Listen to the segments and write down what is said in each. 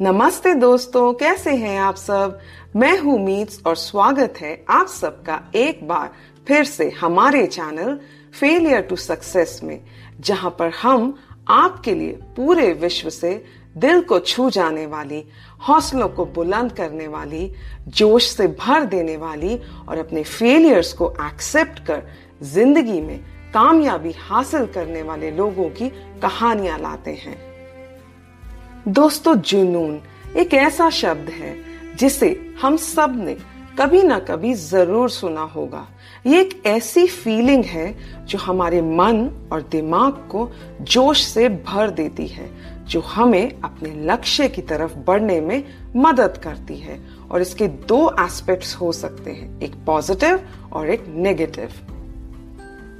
नमस्ते दोस्तों, कैसे हैं आप सब? मैं हूँ मीट्स और स्वागत है आप सबका एक बार फिर से हमारे चैनल फेलियर टू सक्सेस में, जहाँ पर हम आपके लिए पूरे विश्व से दिल को छू जाने वाली, हौसलों को बुलंद करने वाली, जोश से भर देने वाली और अपने फेलियर्स को एक्सेप्ट कर ज़िंदगी में कामयाबी हासिल करने वाले लोगों की कहानियाँ लाते हैं। दोस्तों, जुनून एक ऐसा शब्द है जिसे हम सबने कभी ना कभी ज़रूर सुना होगा। ये एक ऐसी फीलिंग है जो हमारे मन और दिमाग को जोश से भर देती है, जो हमें अपने लक्ष्य की तरफ़ बढ़ने में मदद करती है। और इसके दो एस्पेक्ट्स हो सकते हैं, एक पॉजिटिव और एक नेगेटिव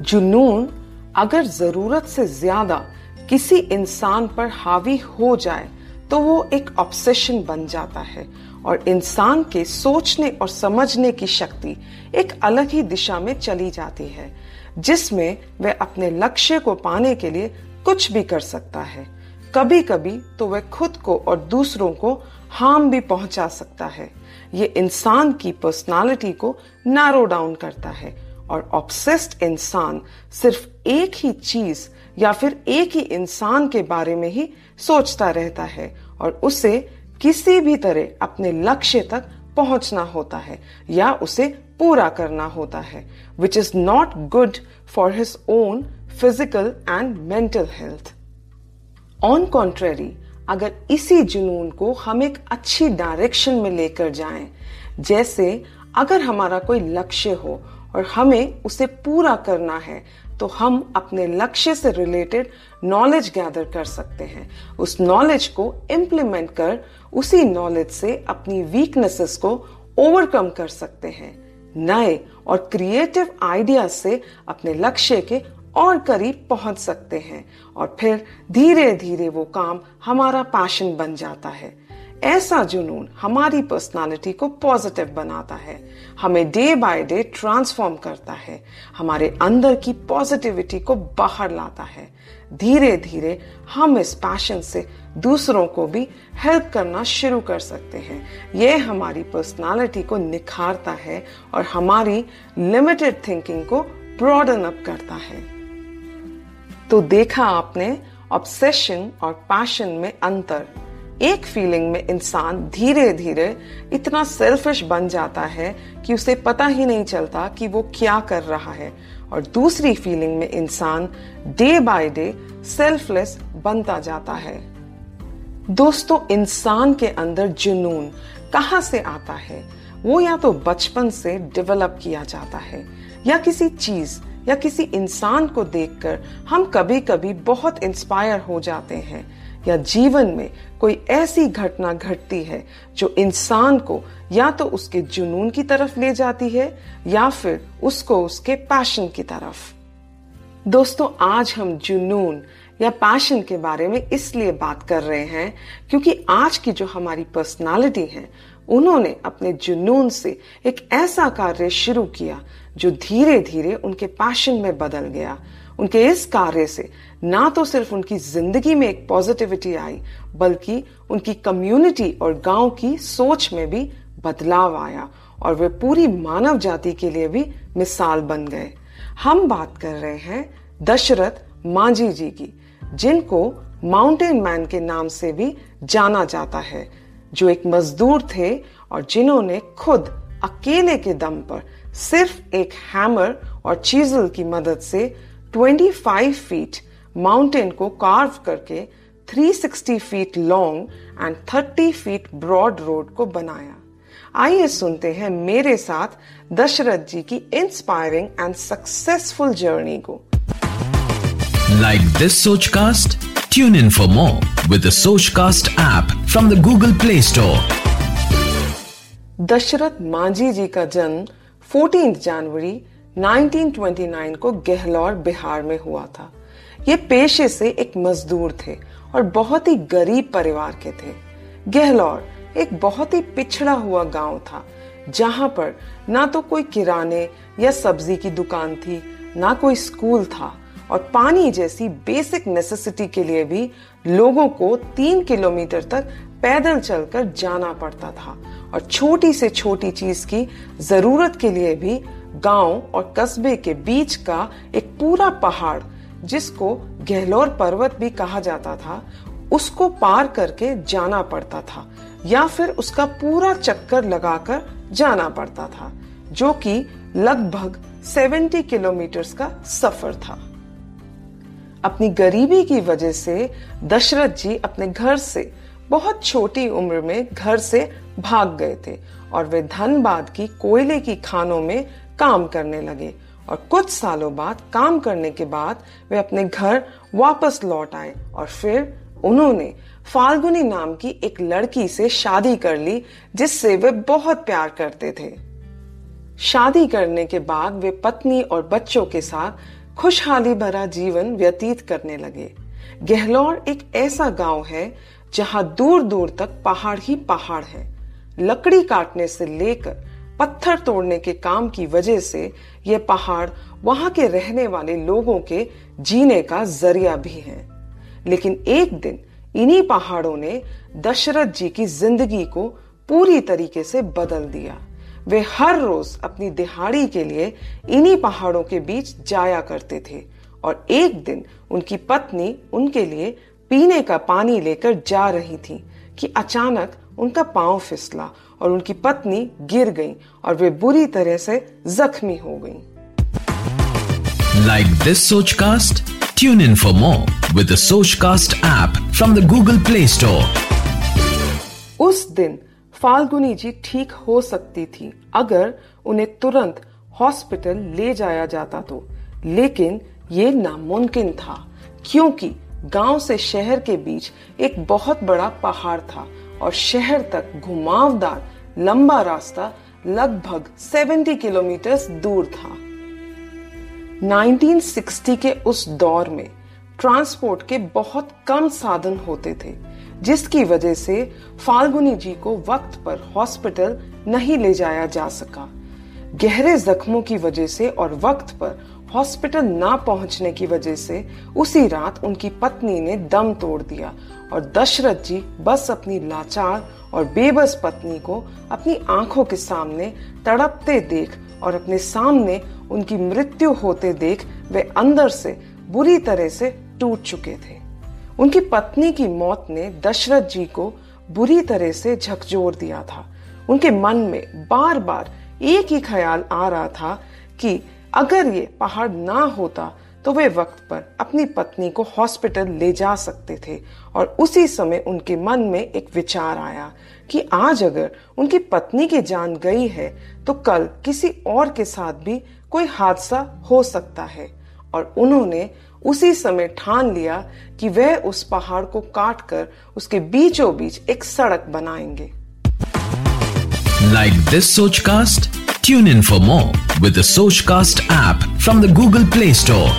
जुनून अगर ज़रूरत से ज़्यादा किसी इंसान पर हावी हो जाए तो वो एक ऑब्सेशन बन जाता है। और इंसान के सोचने और समझने की शक्ति एक अलग ही दिशा में चली जाती है, जिसमें वह अपने लक्ष्य को पाने के लिए कुछ भी कर सकता है। कभी कभी तो वह खुद को और दूसरों को हार्म भी पहुँचा सकता है। ये इंसान की पर्सनालिटी को नैरो डाउन करता है। और ऑब्सेस्ड इंसान सिर्फ़ एक ही चीज़ या फिर एक ही इंसान के बारे में ही सोचता रहता है और उसे किसी भी तरह अपने लक्ष्य तक पहुँचना होता है या उसे पूरा करना होता है which is not good for his own physical and mental health on contrary अगर इसी जुनून को हम एक अच्छी डायरेक्शन में लेकर जाएँ, जैसे अगर हमारा कोई लक्ष्य हो और हमें उसे पूरा करना है तो हम अपने लक्ष्य से रिलेटेड नॉलेज गैदर कर सकते हैं। उस नॉलेज को इम्प्लीमेंट कर, उसी नॉलेज से अपनी वीकनेसेस को ओवरकम कर सकते हैं। नए और क्रिएटिव आइडिया से अपने लक्ष्य के और करीब पहुँच सकते हैं। और फिर धीरे धीरे वो काम हमारा पैशन बन जाता है। ऐसा जुनून हमारी पर्सनालिटी को पॉजिटिव बनाता है। हमें डे बाय डे ट्रांसफॉर्म करता है। हमारे अंदर की पॉजिटिविटी को बाहर लाता है। धीरे धीरे हम इस पैशन से दूसरों को भी हेल्प करना शुरू कर सकते हैं। यह हमारी पर्सनालिटी को निखारता है और हमारी लिमिटेड थिंकिंग को ब्रॉडन अप करता है। तो देखा आपने ऑब्सेशन और पैशन में अंतर। एक फीलिंग में इंसान धीरे धीरे इतना सेल्फिश बन जाता है कि उसे पता ही नहीं चलता कि वो क्या कर रहा है। और दूसरी फीलिंग में इंसान डे बाय डे सेल्फलेस बनता जाता है। दोस्तों, इंसान के अंदर जुनून कहाँ से आता है? वो या तो बचपन से डेवलप किया जाता है, या किसी चीज़, या किसी इंसान को देखकर हम कभी कभी बहुत इंस्पायर हो जाते हैं। या जीवन में कोई ऐसी घटना घटती है जो इंसान को या तो उसके जुनून की तरफ़ ले जाती है या फिर उसको उसके पैशन की तरफ़। दोस्तों, आज हम जुनून या पैशन के बारे में इसलिए बात कर रहे हैं क्योंकि आज की जो हमारी पर्सनालिटी है उन्होंने अपने जुनून से एक ऐसा कार्य शुरू किया जो धीरे धीरे उनके पैशन में बदल गया। उनके इस कार्य से ना तो सिर्फ़ उनकी ज़िंदगी में एक पॉजिटिविटी आई, बल्कि उनकी कम्युनिटी और गाँव की सोच में भी बदलाव आया और वे पूरी मानव जाति के लिए भी मिसाल बन गए। हम बात कर रहे हैं दशरथ मांझी जी की, जिनको माउंटेन मैन के नाम से भी जाना जाता है। जो एक मजदूर थे और जिन्होंने खुद अकेले के दम पर सिर्फ़ एक हैमर और चीजल की मदद से 25 फीट माउंटेन को कार्व करके 360 feet long and 30 feet broad road को बनाया। आइए सुनते हैं मेरे साथ दशरथ जी की इंस्पायरिंग एंड सक्सेसफुल जर्नी को। Like this Sochcast tune in for more with Sochcast app from the Google Play Store Dashrath Manjhi ji का जन्म 14 जनवरी 1929 को गहलौर बिहार में हुआ था। ये पेशे से एक मजदूर थे और बहुत ही गरीब परिवार के थे। गहलौर एक बहुत ही पिछड़ा हुआ गाँव था, जहाँ पर ना तो कोई किराने या सब्ज़ी की दुकान थी, ना कोई स्कूल था और पानी जैसी बेसिक नेसेसिटी के लिए भी लोगों को तीन किलोमीटर तक पैदल चलकर जाना पड़ता था। और छोटी से छोटी चीज़ की ज़रूरत के लिए भी गाँव और कस्बे के बीच का एक पूरा पहाड़, जिसको गहलोर पर्वत भी कहा जाता था, उसको पार करके जाना पड़ता था, या फिर उसका पूरा चक्कर लगाकर जाना पड़ता था, जो कि लगभग 70 किलोमीटर का सफ़र था। अपनी गरीबी की वजह से दशरथ जी अपने घर से, बहुत छोटी उम्र में घर से भाग गए थे और वे धनबाद की कोयले की खानों में काम करने लगे और कुछ सालों बाद काम करने के बाद वे अपने घर वापस लौट आए और फिर उन्होंने फाल्गुनी नाम की एक लड़की से शादी कर ली जिससे वे बहुत प्यार करते थे। शादी करने के बाद वे पत्नी और बच्चों के साथ खुशहाली भरा जीवन व्यतीत करने लगे। गहलौर एक ऐसा गाँव है जहाँ दूर दूर तक पहाड़ ही पहाड़ है। लकड़ी काटने से लेकर पत्थर तोड़ने के काम की वजह से ये पहाड़ वहाँ के रहने वाले लोगों के जीने का ज़रिया भी है। लेकिन एक दिन इन्हीं पहाड़ों ने दशरथ जी की ज़िंदगी को पूरी तरीके से बदल दिया। वे हर रोज अपनी दिहाड़ी के लिए इन्हीं पहाड़ों के बीच जाया करते थे और एक दिन उनकी पत्नी उनके लिए पीने का पानी लेकर जा रही थी कि अचानक उनका पाँव फिसला और उनकी पत्नी गिर गई और वे बुरी तरह से जख्मी हो गई। Like this Sochcast tune in for more with cast app from the Google Play Store उस दिन फाल्गुनी जी ठीक हो सकती थी, अगर उन्हें तुरंत हॉस्पिटल ले जाया जाता तो। लेकिन ये नामुमकिन था, क्योंकि गाँव से शहर के बीच एक बहुत बड़ा पहाड़ था और शहर तक घुमावदार लंबा रास्ता लगभग 70 किलोमीटर दूर था। 1960 के उस दौर में ट्रांसपोर्ट के बहुत कम साधन होते थे जिसकी वजह से फाल्गुनी जी को वक्त पर हॉस्पिटल नहीं ले जाया जा सका। गहरे जख्मों की वजह से और वक्त पर हॉस्पिटल ना पहुँचने की वजह से उसी रात उनकी पत्नी ने दम तोड़ दिया और दशरथ जी बस अपनी लाचार और बेबस पत्नी को अपनी आँखों के सामने तड़पते देख और अपने सामने उनकी मृत्यु होते देख वे अंदर से बुरी तरह से टूट चुके थे। उनकी पत्नी की मौत ने दशरथ जी को बुरी तरह से झकझोर दिया था। उनके मन में बार बार एक ही ख्याल आ रहा था कि अगर ये पहाड़ ना होता तो वे वक्त पर अपनी पत्नी को हॉस्पिटल ले जा सकते थे। और उसी समय उनके मन में एक विचार आया कि आज अगर उनकी पत्नी की जान गई है तो कल किसी और के साथ भी कोई हादसा हो सकता है। और उन्होंने उसी समय ठान लिया कि वह उस पहाड़ को काट कर उसके बीचों बीच एक सड़क बनाएँगे। Like this Sochcast tune in for more with Sochcast app from the Google Play Store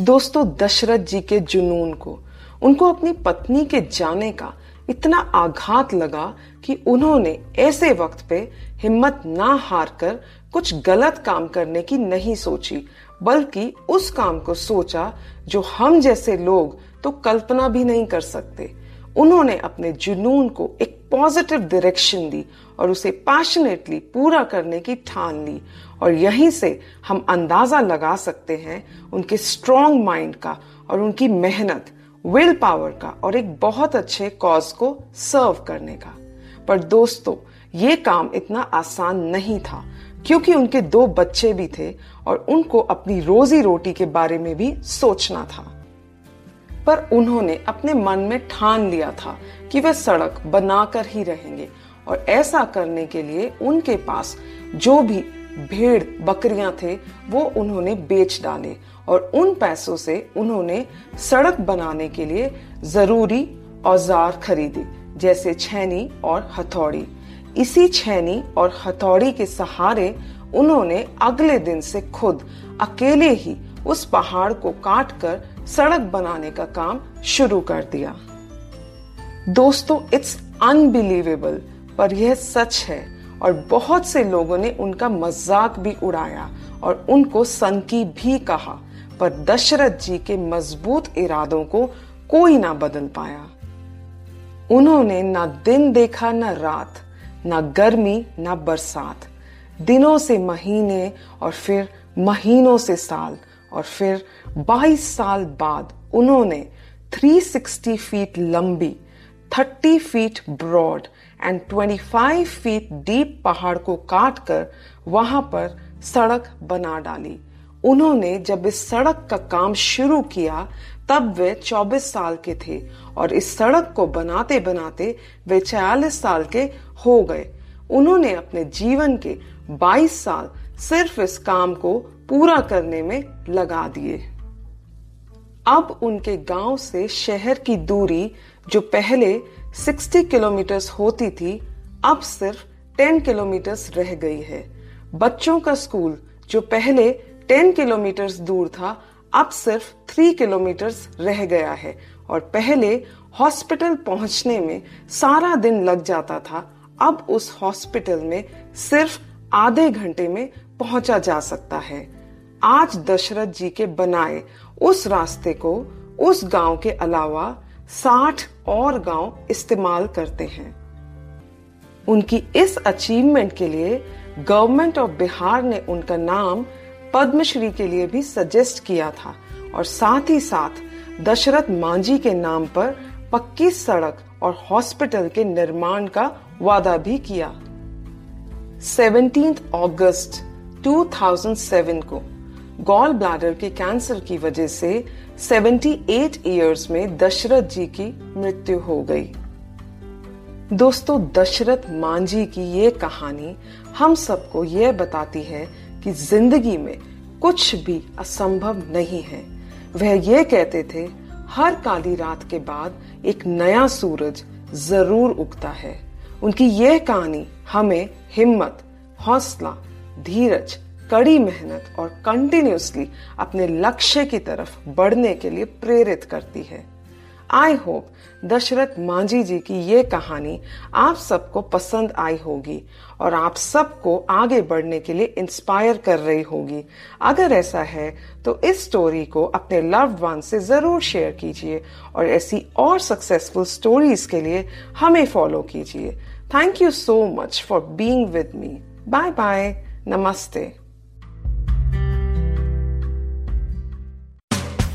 दोस्तों दशरथ जी के जुनून को उनको अपनी पत्नी के जाने का इतना आघात लगा कि उन्होंने ऐसे वक्त पे हिम्मत ना हार कर कुछ गलत काम करने की नहीं सोची। बल्कि उस काम को सोचा जो हम जैसे लोग तो कल्पना भी नहीं कर सकते। उन्होंने अपने जुनून को एक पॉजिटिव डायरेक्शन दी और उसे पैशनेटली पूरा करने की ठान ली। और यहीं से हम अंदाज़ा लगा सकते हैं उनके स्ट्रॉन्ग माइंड का और उनकी मेहनत विल पावर का और एक बहुत अच्छे कॉज को सर्व करने का। पर दोस्तों, ये काम इतना आसान नहीं था। क्योंकि उनके दो बच्चे भी थे और उनको अपनी रोजी रोटी के बारे में भी सोचना था। पर उन्होंने अपने मन में ठान लिया था कि वे सड़क बनाकर ही रहेंगे और ऐसा करने के लिए उनके पास जो भी भेड़ बकरियाँ थे, वो उन्होंने बेच डाले और उन पैसों से उन्होंने सड़क बनाने के लिए ज़रूरी औज़ार खरीदे, जैसे छैनी और हथौड़ी। इसी छैनी और हथौड़ी के सहारे उन्होंने अगले दिन से खुद अकेले ही उस पहाड़ को काट कर सड़क बनाने का काम शुरू कर दिया। दोस्तों इट्स अनबिलीवेबल पर यह सच है और बहुत से लोगों ने उनका मज़ाक भी उड़ाया और उनको सनकी भी कहा, पर दशरथ जी के मज़बूत इरादों को कोई ना बदल पाया। उन्होंने ना दिन देखा, ना रात ना गर्मी, ना बरसात। दिनों से महीने और फिर महीनों से साल और फिर 22 साल बाद उन्होंने 360 फीट लंबी 30 feet broad and 25 feet deep पहाड़ को काटकर वहाँ पर सड़क बना डाली। उन्होंने जब इस सड़क का काम शुरू किया, तब वे 24 साल के थे और इस सड़क को बनाते बनाते वे 46 साल के हो गए। उन्होंने अपने जीवन के 22 साल सिर्फ़ इस काम को पूरा करने में लगा दिए। अब उनके गाँव से शहर की दूरी, जो पहले 60 किलोमीटर होती थी, अब सिर्फ़ 10 किलोमीटर रह गई है। बच्चों का स्कूल, जो पहले 10 किलोमीटर दूर था, अब सिर्फ़ 3 किलोमीटर रह गया है। और पहले हॉस्पिटल पहुँचने में सारा दिन लग जाता था, अब उस हॉस्पिटल में सिर्फ़ आधे घंटे में पहुँचा जा सकता है। आज दशरथ जी के बनाए उस रास्ते को, उस गाँव के अलावा साठ और गाँव इस्तेमाल करते हैं। उनकी इस अचीवमेंट के लिए गवर्नमेंट ऑफ़ बिहार ने उनका नाम पद्मश्री के लिए भी सजेस्ट किया था और साथ ही साथ दशरथ मांझी के नाम पर पक्की सड़क और हॉस्पिटल के निर्माण का वादा भी किया। 17 अगस्त 2007 को गॉल ब्लैडर के कैंसर की वजह से 78 इयर्स में दशरथ जी की मृत्यु हो गई। दोस्तों, दशरथ मांझी की ये कहानी हम सबको यह बताती है कि ज़िंदगी में कुछ भी असंभव नहीं है। वह ये कहते थे, हर काली रात के बाद एक नया सूरज ज़रूर उगता है। उनकी यह कहानी हमें हिम्मत, हौसला, धीरज, कड़ी मेहनत और कंटिन्यूसली अपने लक्ष्य की तरफ़ बढ़ने के लिए प्रेरित करती है। आई होप दशरथ मांझी जी की ये कहानी आप सबको पसंद आई होगी और आप सबको आगे बढ़ने के लिए इंस्पायर कर रही होगी। अगर ऐसा है तो इस स्टोरी को अपने लव्ड वन से ज़रूर शेयर कीजिए और ऐसी और सक्सेसफुल स्टोरीज के लिए हमें फॉलो कीजिए। Thank you so much for being with me bye bye नमस्ते।